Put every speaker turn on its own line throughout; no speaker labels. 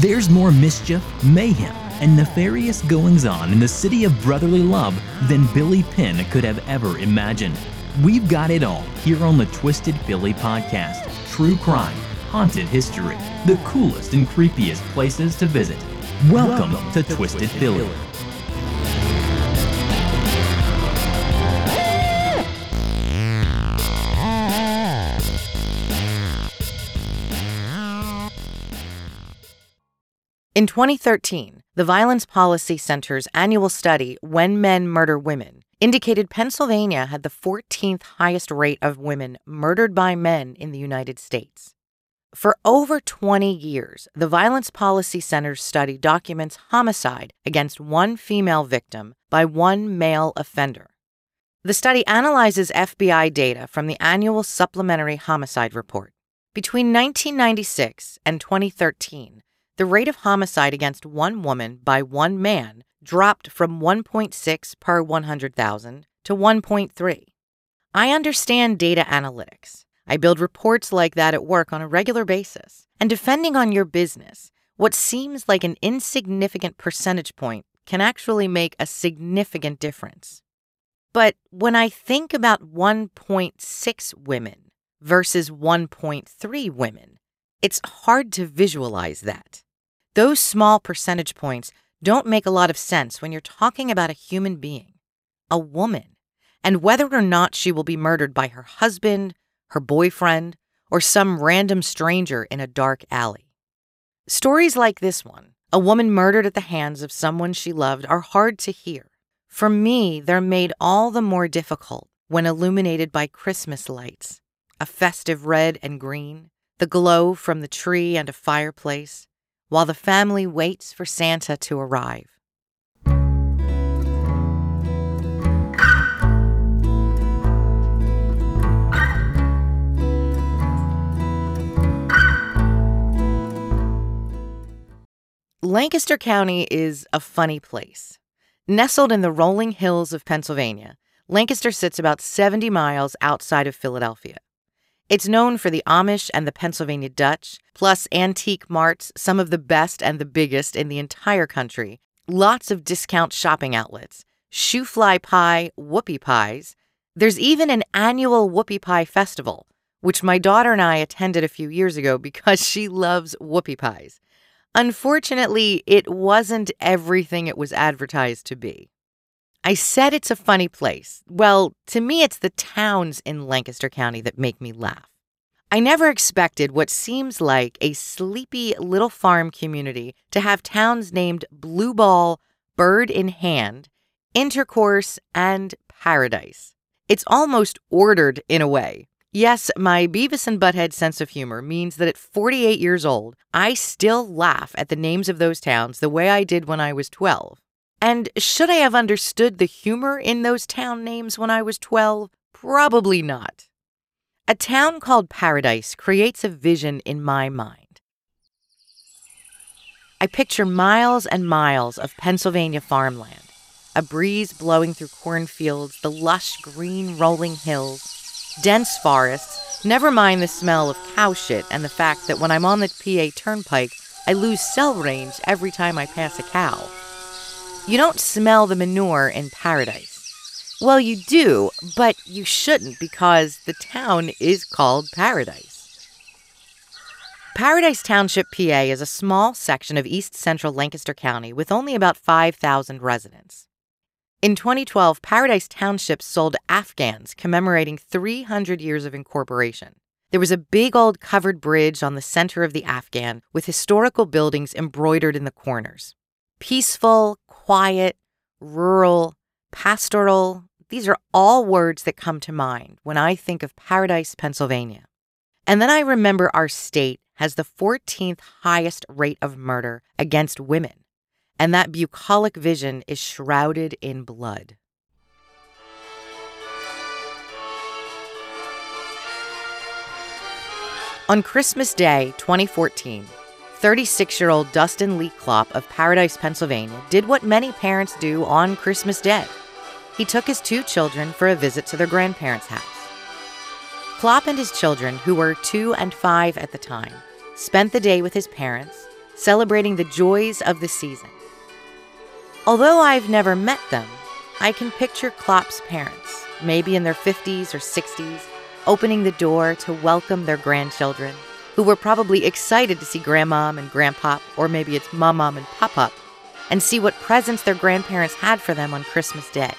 There's more mischief, mayhem, and nefarious goings on in the city of brotherly love than Billy Penn could have ever imagined. We've got it all here on the Twisted Philly podcast true crime, haunted history, the coolest and creepiest places to visit. Welcome, Welcome to, to, Twisted, Twisted Philly. Philly.
In 2013, the Violence Policy Center's annual study, When Men Murder Women, indicated Pennsylvania had the 14th highest rate of women murdered by men in the United States. For over 20 years, the Violence Policy Center's study documents homicide against one female victim by one male offender. The study analyzes FBI data from the annual Supplementary Homicide Report. Between 1996 and 2013, the rate of homicide against one woman by one man dropped from 1.6 per 100,000 to 1.3. I understand data analytics. I build reports like that at work on a regular basis. And depending on your business, what seems like an insignificant percentage point can actually make a significant difference. But when I think about 1.6 women versus 1.3 women, it's hard to visualize that. Those small percentage points don't make a lot of sense when you're talking about a human being, a woman, and whether or not she will be murdered by her husband, her boyfriend, or some random stranger in a dark alley. Stories like this one, a woman murdered at the hands of someone she loved, are hard to hear. For me, they're made all the more difficult when illuminated by Christmas lights, a festive red and green, the glow from the tree and a fireplace, while the family waits for Santa to arrive. Lancaster County is a funny place. Nestled in the rolling hills of Pennsylvania, Lancaster sits about 70 miles outside of Philadelphia. It's known for the Amish and the Pennsylvania Dutch, plus antique marts, some of the best and the biggest in the entire country, lots of discount shopping outlets, shoofly pie, whoopie pies. There's even an annual whoopie pie festival, which my daughter and I attended a few years ago because she loves whoopie pies. Unfortunately, it wasn't everything it was advertised to be. I said it's a funny place. Well, to me, it's the towns in Lancaster County that make me laugh. I never expected what seems like a sleepy little farm community to have towns named Blue Ball, Bird in Hand, Intercourse, and Paradise. It's almost ordered in a way. Yes, my Beavis and Butthead sense of humor means that at 48 years old, I still laugh at the names of those towns the way I did when I was 12. And should I have understood the humor in those town names when I was 12? Probably not. A town called Paradise creates a vision in my mind. I picture miles and miles of Pennsylvania farmland, a breeze blowing through cornfields, the lush green rolling hills, dense forests, never mind the smell of cow shit and the fact that when I'm on the PA turnpike, I lose cell range every time I pass a cow. You don't smell the manure in paradise. Well, you do, but you shouldn't because the town is called Paradise. Paradise Township, PA is a small section of east central Lancaster County with only about 5,000 residents. In 2012, Paradise Township sold Afghans commemorating 300 years of incorporation. There was a big old covered bridge on the center of the Afghan with historical buildings embroidered in the corners. Peaceful, quiet, rural, pastoral, these are all words that come to mind when I think of Paradise, Pennsylvania. And then I remember our state has the 14th highest rate of murder against women, and that bucolic vision is shrouded in blood. On Christmas Day 2014, 36 year old Dustin Lee Klopp of Paradise, Pennsylvania, did what many parents do on Christmas Day. He took his two children for a visit to their grandparents' house. Klopp and his children, who were two and five at the time, spent the day with his parents, celebrating the joys of the season. Although I've never met them, I can picture Klopp's parents, maybe in their 50s or 60s, opening the door to welcome their grandchildren, who were probably excited to see Grandmom and Grandpop, or maybe it's Mom and Pop and see what presents their grandparents had for them on Christmas Day.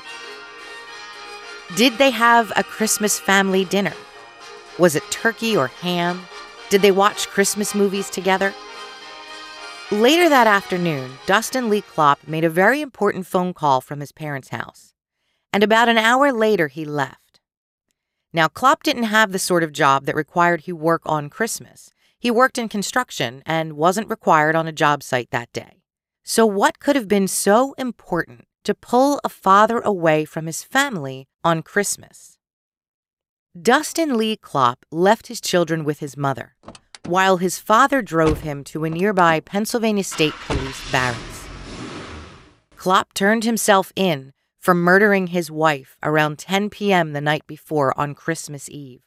Did they have a Christmas family dinner? Was it turkey or ham? Did they watch Christmas movies together? Later that afternoon, Dustin Lee Klopp made a very important phone call from his parents' house. And about an hour later, he left. Now, Klopp didn't have the sort of job that required he work on Christmas. He worked in construction and wasn't required on a job site that day. So, what could have been so important to pull a father away from his family on Christmas? Dustin Lee Klopp left his children with his mother, while his father drove him to a nearby Pennsylvania State Police barracks. Klopp turned himself in for murdering his wife around 10 p.m. the night before on Christmas Eve,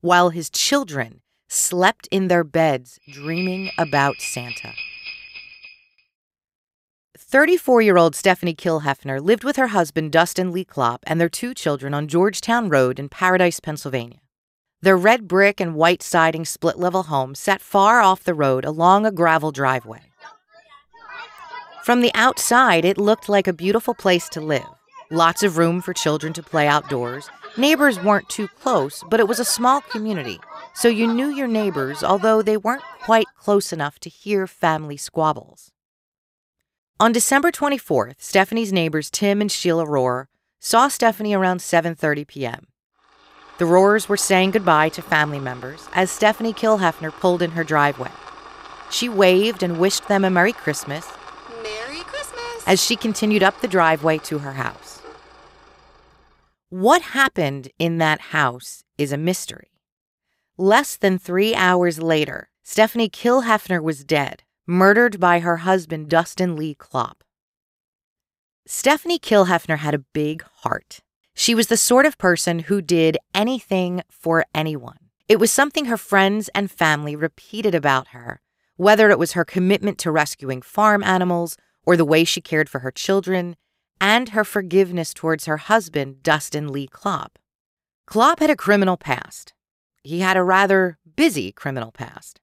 while his children slept in their beds dreaming about Santa. 34 year old Stephanie Kilhefner lived with her husband Dustin Lee Klopp and their two children on Georgetown Road in Paradise, Pennsylvania. Their red brick and white siding split level home sat far off the road along a gravel driveway. From the outside, it looked like a beautiful place to live. Lots of room for children to play outdoors. Neighbors weren't too close, but it was a small community, so you knew your neighbors, although they weren't quite close enough to hear family squabbles. On December 24th, Stephanie's neighbors Tim and Sheila Rohr saw Stephanie around 7:30 p.m. The Rohrs were saying goodbye to family members as Stephanie Kilhefner pulled in her driveway. She waved and wished them a Merry Christmas.
Merry Christmas!
As she continued up the driveway to her house. What happened in that house is a mystery. Less than three hours later, Stephanie Kilhefner was dead, murdered by her husband, Dustin Lee Klopp. Stephanie Kilhefner had a big heart. She was the sort of person who did anything for anyone. It was something her friends and family repeated about her, whether it was her commitment to rescuing farm animals or the way she cared for her children, and her forgiveness towards her husband, Dustin Lee Klopp. Klopp had a criminal past. He had a rather busy criminal past.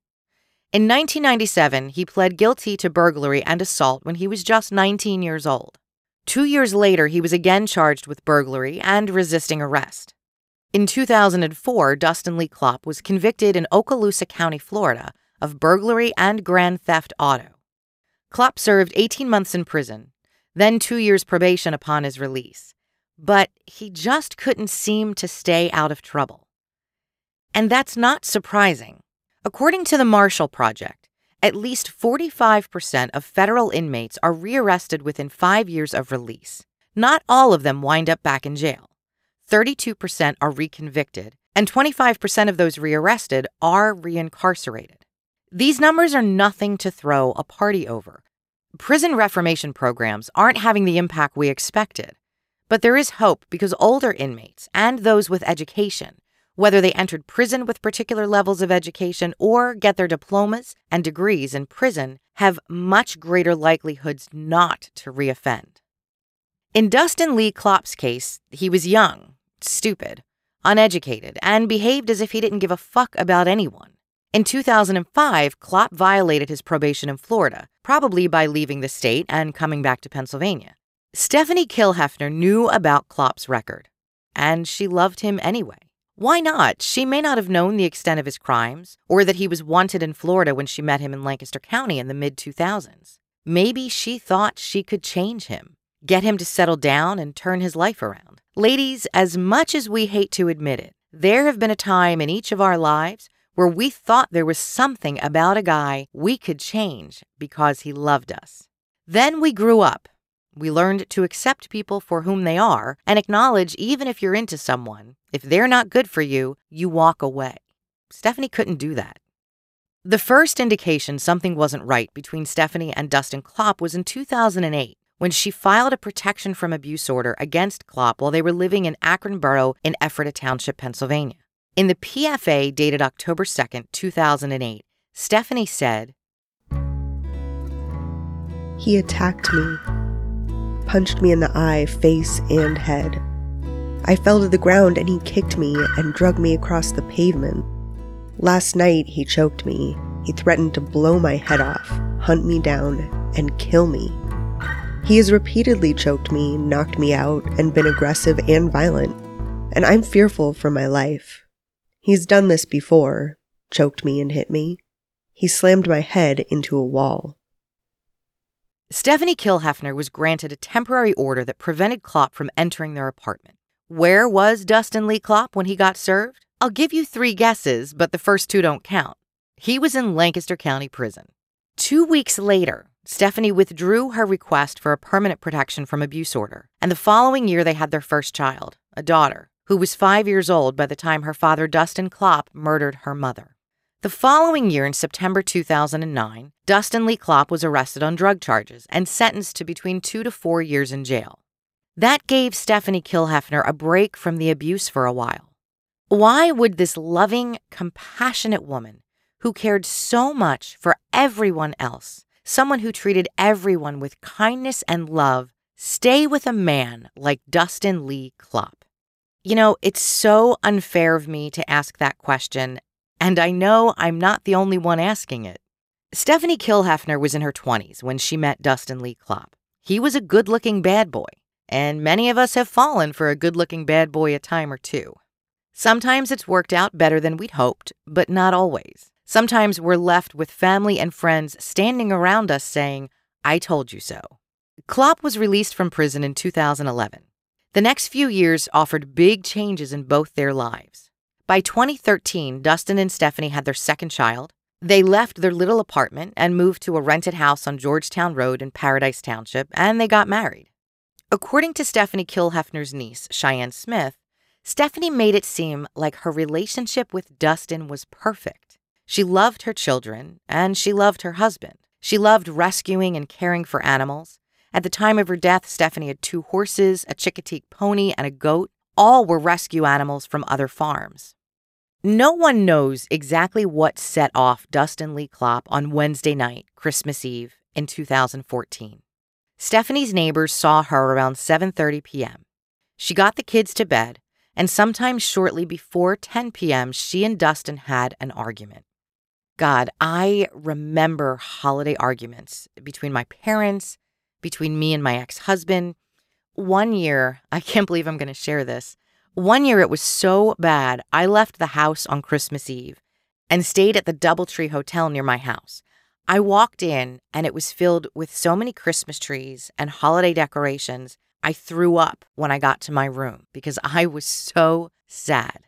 In 1997, he pled guilty to burglary and assault when he was just 19 years old. Two years later, he was again charged with burglary and resisting arrest. In 2004, Dustin Lee Klopp was convicted in Okaloosa County, Florida, of burglary and grand theft auto. Klopp served 18 months in prison, then two years probation upon his release. But he just couldn't seem to stay out of trouble. And that's not surprising. According to the Marshall Project, at least 45% of federal inmates are rearrested within five years of release. Not all of them wind up back in jail. 32% are reconvicted, and 25% of those rearrested are reincarcerated. These numbers are nothing to throw a party over. Prison reformation programs aren't having the impact we expected. But there is hope because older inmates and those with education whether they entered prison with particular levels of education or get their diplomas and degrees in prison, have much greater likelihoods not to reoffend. In Dustin Lee Klopp's case, he was young, stupid, uneducated, and behaved as if he didn't give a fuck about anyone. In 2005, Klopp violated his probation in Florida, probably by leaving the state and coming back to Pennsylvania. Stephanie Kilhefner knew about Klopp's record, and she loved him anyway. Why not? She may not have known the extent of his crimes, or that he was wanted in Florida when she met him in Lancaster County in the mid 2000s. Maybe she thought she could change him, get him to settle down and turn his life around. Ladies, as much as we hate to admit it, there have been a time in each of our lives where we thought there was something about a guy we could change because he loved us. Then we grew up we learned to accept people for whom they are and acknowledge even if you're into someone, if they're not good for you, you walk away. Stephanie couldn't do that. The first indication something wasn't right between Stephanie and Dustin Klopp was in 2008 when she filed a protection from abuse order against Klopp while they were living in Akron Borough in Ephrata Township, Pennsylvania. In the PFA dated October 2nd, 2008, Stephanie said,
He attacked me, punched me in the eye, face, and head. I fell to the ground and he kicked me and dragged me across the pavement. Last night, he choked me. He threatened to blow my head off, hunt me down, and kill me. He has repeatedly choked me, knocked me out, and been aggressive and violent, and I'm fearful for my life. He's done this before, choked me and hit me. He slammed my head into a wall.
Stephanie Kilhefner was granted a temporary order that prevented Klopp from entering their apartment. Where was Dustin Lee Klopp when he got served? I'll give you three guesses, but the first two don't count. He was in Lancaster County Prison. Two weeks later, Stephanie withdrew her request for a permanent protection from abuse order, and the following year they had their first child, a daughter, who was five years old by the time her father, Dustin Klopp, murdered her mother. The following year, in September 2009, Dustin Lee Klopp was arrested on drug charges and sentenced to between two to four years in jail. That gave Stephanie Kilhefner a break from the abuse for a while. Why would this loving, compassionate woman who cared so much for everyone else, someone who treated everyone with kindness and love, stay with a man like Dustin Lee Klopp? You know, it's so unfair of me to ask that question, and I know I'm not the only one asking it. Stephanie Kilhefner was in her 20s when she met Dustin Lee Klopp. He was a good looking bad boy, and many of us have fallen for a good looking bad boy a time or two. Sometimes it's worked out better than we'd hoped, but not always. Sometimes we're left with family and friends standing around us saying, I told you so. Klopp was released from prison in 2011. The next few years offered big changes in both their lives. By 2013, Dustin and Stephanie had their second child. They left their little apartment and moved to a rented house on Georgetown Road in Paradise Township, and they got married. According to Stephanie Kilhefner's niece, Cheyenne Smith, Stephanie made it seem like her relationship with Dustin was perfect. She loved her children and she loved her husband. She loved rescuing and caring for animals. At the time of her death, Stephanie had two horses, a Chincoteague pony, and a goat. All were rescue animals from other farms. No one knows exactly what set off Dustin Lee Klopp on Wednesday night, Christmas Eve, in 2014. Stephanie's neighbors saw her around 7:30 p.m. She got the kids to bed and sometime shortly before 10 p.m., she and Dustin had an argument. God, I remember holiday arguments between my parents, between me and my ex husband. One year, I can't believe I'm going to share this. One year, it was so bad, I left the house on Christmas Eve and stayed at the Doubletree Hotel near my house. I walked in and it was filled with so many Christmas trees and holiday decorations I threw up when I got to my room because I was so sad.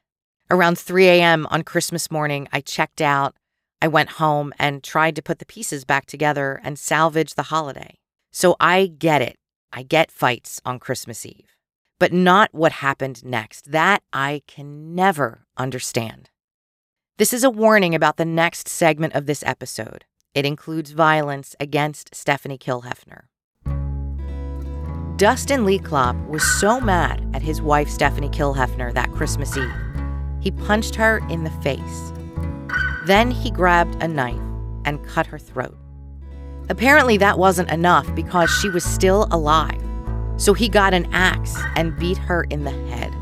Around 3 a.m. on Christmas morning, I checked out. I went home and tried to put the pieces back together and salvage the holiday. So I get it. I get fights on Christmas Eve, but not what happened next. That I can never understand. This is a warning about the next segment of this episode. It includes violence against Stephanie Kilhefner. Dustin Lee Klopp was so mad at his wife Stephanie Kilhefner that Christmas Eve, he punched her in the face. Then he grabbed a knife and cut her throat. Apparently, that wasn't enough because she was still alive. So he got an axe and beat her in the head.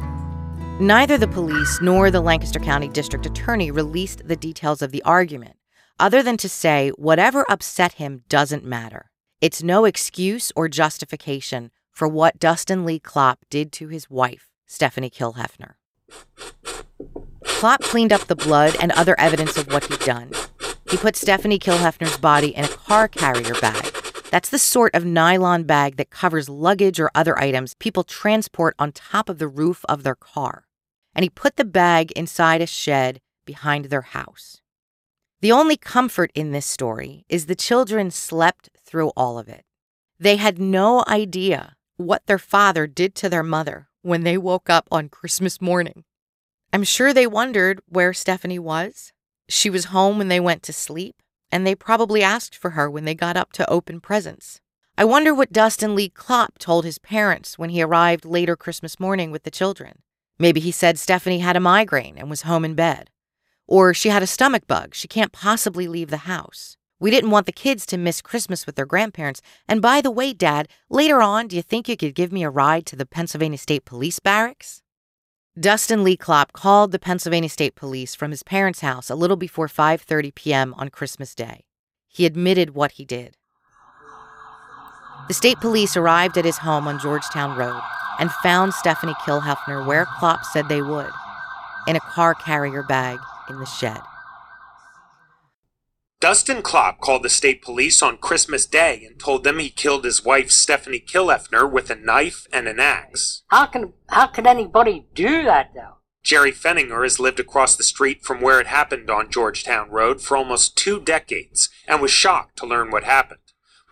Neither the police nor the Lancaster County District Attorney released the details of the argument, other than to say whatever upset him doesn't matter. It's no excuse or justification for what Dustin Lee Klopp did to his wife, Stephanie Kilhefner. Klopp cleaned up the blood and other evidence of what he'd done. He put Stephanie Kilhefner's body in a car carrier bag. That's the sort of nylon bag that covers luggage or other items people transport on top of the roof of their car. And he put the bag inside a shed behind their house. The only comfort in this story is the children slept through all of it. They had no idea what their father did to their mother when they woke up on Christmas morning. I'm sure they wondered where Stephanie was. She was home when they went to sleep, and they probably asked for her when they got up to open presents. I wonder what Dustin Lee Klopp told his parents when he arrived later Christmas morning with the children. Maybe he said Stephanie had a migraine and was home in bed. Or she had a stomach bug, she can't possibly leave the house. We didn't want the kids to miss Christmas with their grandparents. And by the way, Dad, later on, do you think you could give me a ride to the Pennsylvania State Police Barracks? Dustin Lee Klopp called the Pennsylvania State Police from his parents' house a little before 5:30 p.m. on Christmas Day. He admitted what he did. The state police arrived at his home on Georgetown Road and found Stephanie Kilhefner where Klopp said they would, in a car carrier bag in the shed.
Dustin Klopp called the state police on Christmas Day and told them he killed his wife Stephanie Kilhefner with a knife and an axe.
How can how could anybody do that though?
Jerry Fenninger has lived across the street from where it happened on Georgetown Road for almost two decades and was shocked to learn what happened.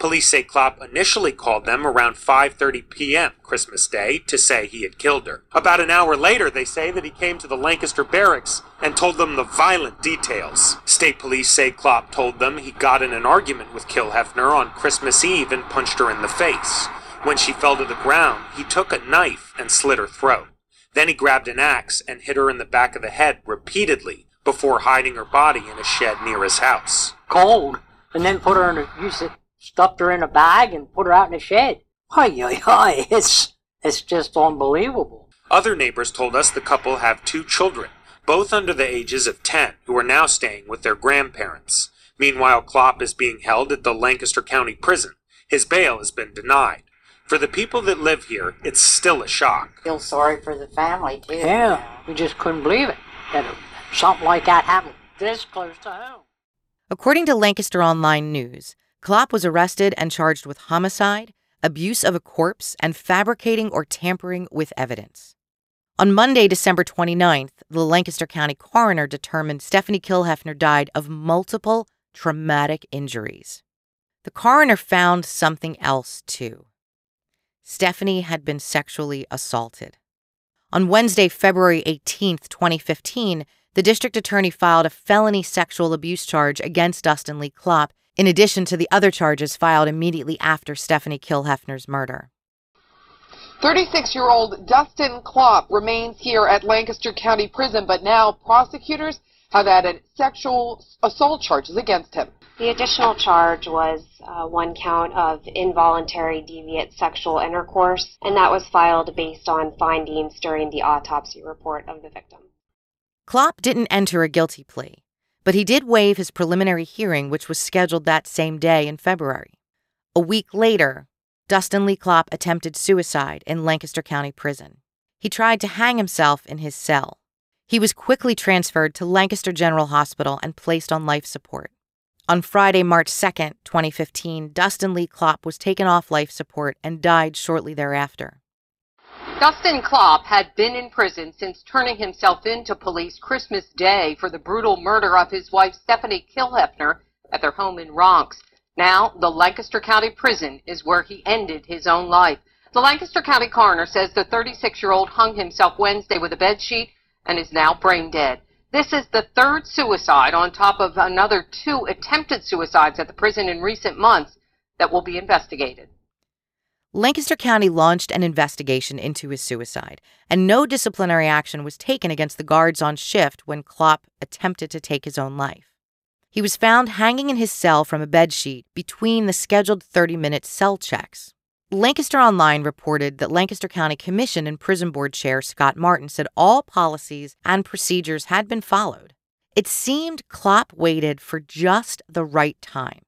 Police say Klopp initially called them around 5:30 p.m. Christmas Day to say he had killed her. About an hour later, they say that he came to the Lancaster barracks and told them the violent details. State police say Klopp told them he got in an argument with Kilhefner on Christmas Eve and punched her in the face. When she fell to the ground, he took a knife and slit her throat. Then he grabbed an axe and hit her in the back of the head repeatedly before hiding her body in a shed near his house.
Cold. And then put her in a you said stuffed her in a bag and put her out in a shed. Ay, ay, ay, it's, it's just unbelievable.
Other neighbors told us the couple have two children, both under the ages of 10, who are now staying with their grandparents. Meanwhile, Klopp is being held at the Lancaster County Prison. His bail has been denied. For the people that live here, it's still a shock.
Feel sorry for the family, too.
Yeah, we just couldn't believe it. That something like that happened this close to home.
According to Lancaster Online News, Klopp was arrested and charged with homicide, abuse of a corpse, and fabricating or tampering with evidence. On Monday, December 29th, the Lancaster County coroner determined Stephanie Kilhefner died of multiple traumatic injuries. The coroner found something else, too. Stephanie had been sexually assaulted. On Wednesday, February 18th, 2015, the district attorney filed a felony sexual abuse charge against Dustin Lee Klopp in addition to the other charges filed immediately after Stephanie Kilhefner's murder.
36 year old Dustin Klopp remains here at Lancaster County Prison, but now prosecutors have added sexual assault charges against him.
The additional charge was uh, one count of involuntary deviant sexual intercourse, and that was filed based on findings during the autopsy report of the victim.
Klopp didn't enter a guilty plea but he did waive his preliminary hearing, which was scheduled that same day in February. A week later, Dustin Lee Klopp attempted suicide in Lancaster County Prison. He tried to hang himself in his cell. He was quickly transferred to Lancaster General Hospital and placed on life support. On Friday, March 2, 2015, Dustin Lee Klopp was taken off life support and died shortly thereafter.
Dustin Klopp had been in prison since turning himself in to police Christmas Day for the brutal murder of his wife Stephanie Kilhefner at their home in Ronks. Now, the Lancaster County Prison is where he ended his own life. The Lancaster County coroner says the 36-year-old hung himself Wednesday with a bedsheet and is now brain dead. This is the third suicide on top of another two attempted suicides at the prison in recent months that will be investigated.
Lancaster County launched an investigation into his suicide, and no disciplinary action was taken against the guards on shift when Klopp attempted to take his own life. He was found hanging in his cell from a bedsheet between the scheduled 30 minute cell checks. Lancaster Online reported that Lancaster County Commission and Prison Board Chair Scott Martin said all policies and procedures had been followed. It seemed Klopp waited for just the right time.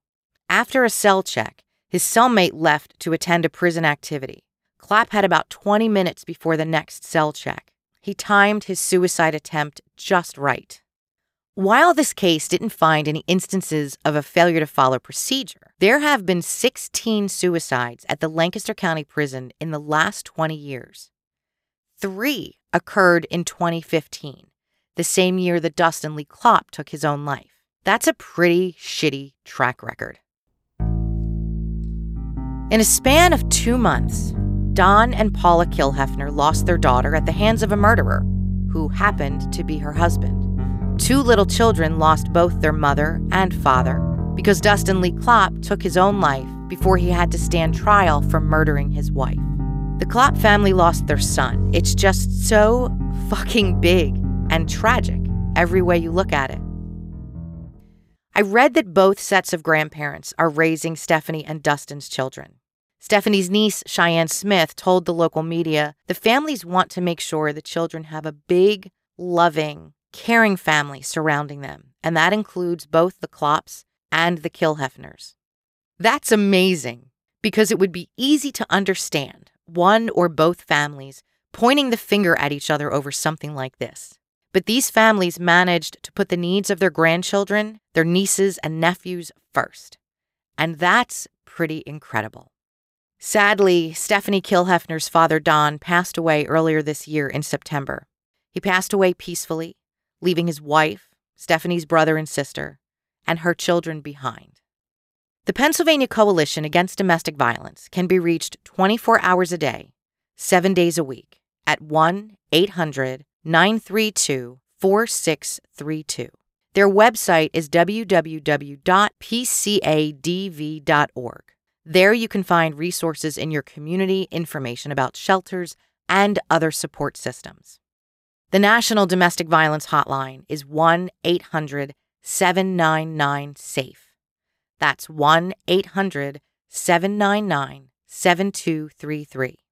After a cell check, his cellmate left to attend a prison activity. Klopp had about 20 minutes before the next cell check. He timed his suicide attempt just right. While this case didn't find any instances of a failure to follow procedure, there have been 16 suicides at the Lancaster County Prison in the last 20 years. Three occurred in 2015, the same year that Dustin Lee Klopp took his own life. That's a pretty shitty track record. In a span of two months, Don and Paula Kilhefner lost their daughter at the hands of a murderer, who happened to be her husband. Two little children lost both their mother and father because Dustin Lee Klopp took his own life before he had to stand trial for murdering his wife. The Klopp family lost their son. It's just so fucking big and tragic every way you look at it. I read that both sets of grandparents are raising Stephanie and Dustin's children. Stephanie's niece, Cheyenne Smith, told the local media the families want to make sure the children have a big, loving, caring family surrounding them, and that includes both the Klopps and the Kilhefners. That's amazing because it would be easy to understand one or both families pointing the finger at each other over something like this. But these families managed to put the needs of their grandchildren, their nieces, and nephews first. And that's pretty incredible. Sadly, Stephanie Kilhefner's father, Don, passed away earlier this year in September. He passed away peacefully, leaving his wife, Stephanie's brother and sister, and her children behind. The Pennsylvania Coalition Against Domestic Violence can be reached 24 hours a day, seven days a week, at 1 800 932 4632. Their website is www.pcadv.org. There you can find resources in your community, information about shelters, and other support systems. The National Domestic Violence Hotline is 1 800 799 SAFE. That's 1 800 799 7233.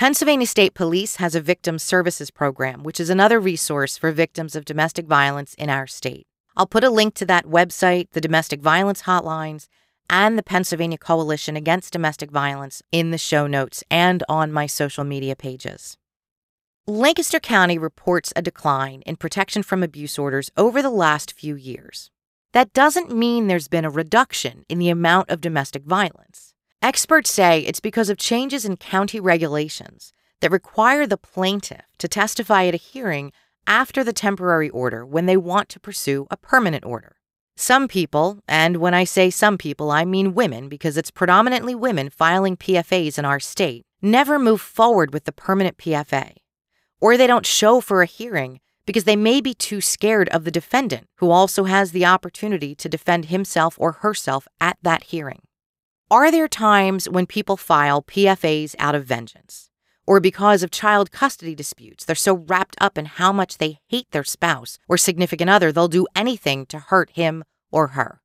Pennsylvania State Police has a Victim Services Program, which is another resource for victims of domestic violence in our state. I'll put a link to that website, the domestic violence hotlines, and the Pennsylvania Coalition Against Domestic Violence in the show notes and on my social media pages. Lancaster County reports a decline in protection from abuse orders over the last few years. That doesn't mean there's been a reduction in the amount of domestic violence. Experts say it's because of changes in county regulations that require the plaintiff to testify at a hearing after the temporary order when they want to pursue a permanent order. Some people, and when I say some people, I mean women because it's predominantly women filing PFAs in our state, never move forward with the permanent PFA. Or they don't show for a hearing because they may be too scared of the defendant, who also has the opportunity to defend himself or herself at that hearing. Are there times when people file PFAs out of vengeance? Or because of child custody disputes, they're so wrapped up in how much they hate their spouse or significant other, they'll do anything to hurt him or her?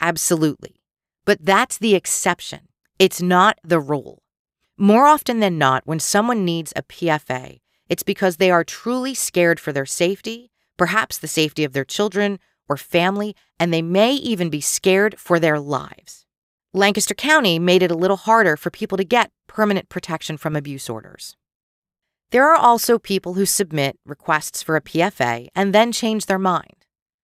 Absolutely. But that's the exception. It's not the rule. More often than not, when someone needs a PFA, it's because they are truly scared for their safety, perhaps the safety of their children or family, and they may even be scared for their lives. Lancaster County made it a little harder for people to get permanent protection from abuse orders. There are also people who submit requests for a PFA and then change their mind.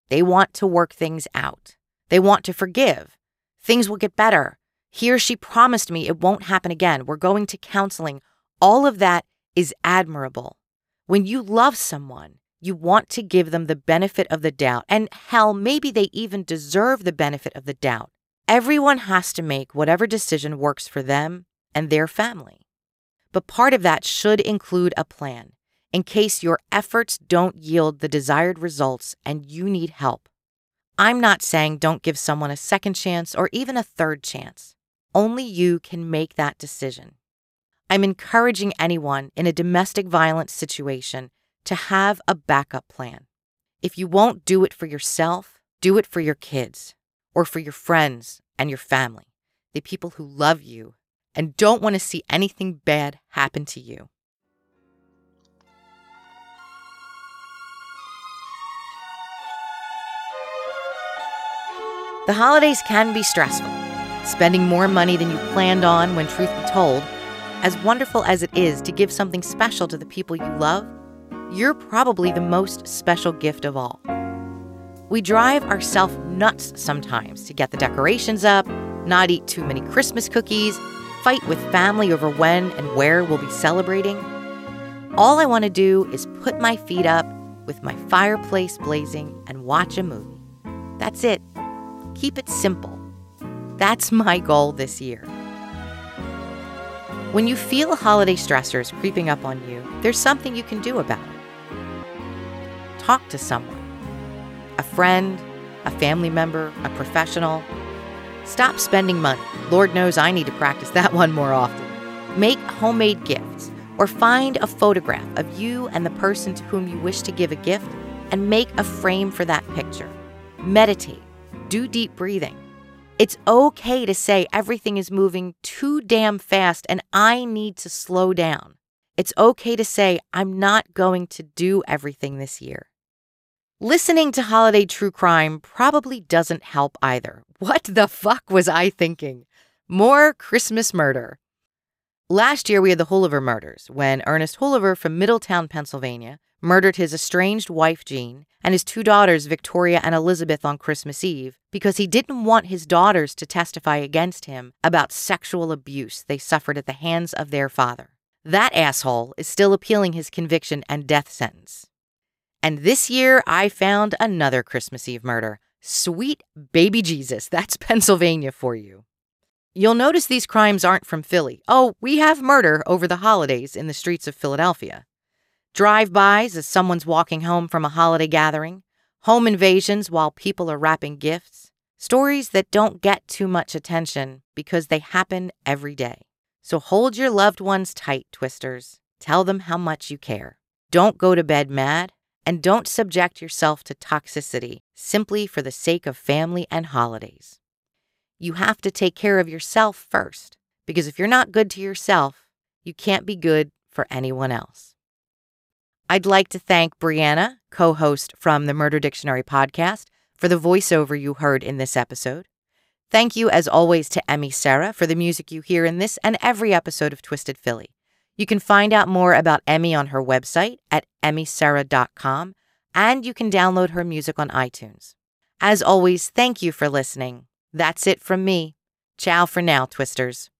They want to work things out. They want to forgive. Things will get better. He or she promised me it won't happen again. We're going to counseling. All of that is admirable. When you love someone, you want to give them the benefit of the doubt. And hell, maybe they even deserve the benefit of the doubt. Everyone has to make whatever decision works for them and their family. But part of that should include a plan in case your efforts don't yield the desired results and you need help. I'm not saying don't give someone a second chance or even a third chance. Only you can make that decision. I'm encouraging anyone in a domestic violence situation to have a backup plan. If you won't do it for yourself, do it for your kids or for your friends and your family, the people who love you and don't want to see anything bad happen to you. The holidays can be stressful. Spending more money than you planned on when truth be told, as wonderful as it is to give something special to the people you love, you're probably the most special gift of all. We drive ourselves nuts sometimes to get the decorations up, not eat too many Christmas cookies, fight with family over when and where we'll be celebrating. All I want to do is put my feet up with my fireplace blazing and watch a movie. That's it. Keep it simple. That's my goal this year. When you feel holiday stressors creeping up on you, there's something you can do about it. Talk to someone a friend, a family member, a professional. Stop spending money. Lord knows I need to practice that one more often. Make homemade gifts or find a photograph of you and the person to whom you wish to give a gift and make a frame for that picture. Meditate. do deep breathing. It's okay to say everything is moving too damn fast and I need to slow down. It's okay to say I'm not going to do everything this year. Listening to holiday true crime probably doesn't help either. What the fuck was I thinking? More Christmas murder. Last year, we had the Hoolever murders when Ernest Hoolever from Middletown, Pennsylvania, murdered his estranged wife, Jean, and his two daughters, Victoria and Elizabeth, on Christmas Eve because he didn't want his daughters to testify against him about sexual abuse they suffered at the hands of their father. That asshole is still appealing his conviction and death sentence. And this year, I found another Christmas Eve murder. Sweet baby Jesus, that's Pennsylvania for you. You'll notice these crimes aren't from Philly. Oh, we have murder over the holidays in the streets of Philadelphia. Drive bys as someone's walking home from a holiday gathering, home invasions while people are wrapping gifts, stories that don't get too much attention because they happen every day. So hold your loved ones tight, Twisters. Tell them how much you care. Don't go to bed mad, and don't subject yourself to toxicity simply for the sake of family and holidays. You have to take care of yourself first, because if you're not good to yourself, you can't be good for anyone else. I'd like to thank Brianna, co host from the Murder Dictionary podcast, for the voiceover you heard in this episode. Thank you, as always, to Emmy Sarah for the music you hear in this and every episode of Twisted Philly. You can find out more about Emmy on her website at emmysarah.com, and you can download her music on iTunes. As always, thank you for listening. That's it from me. Ciao for now, Twisters.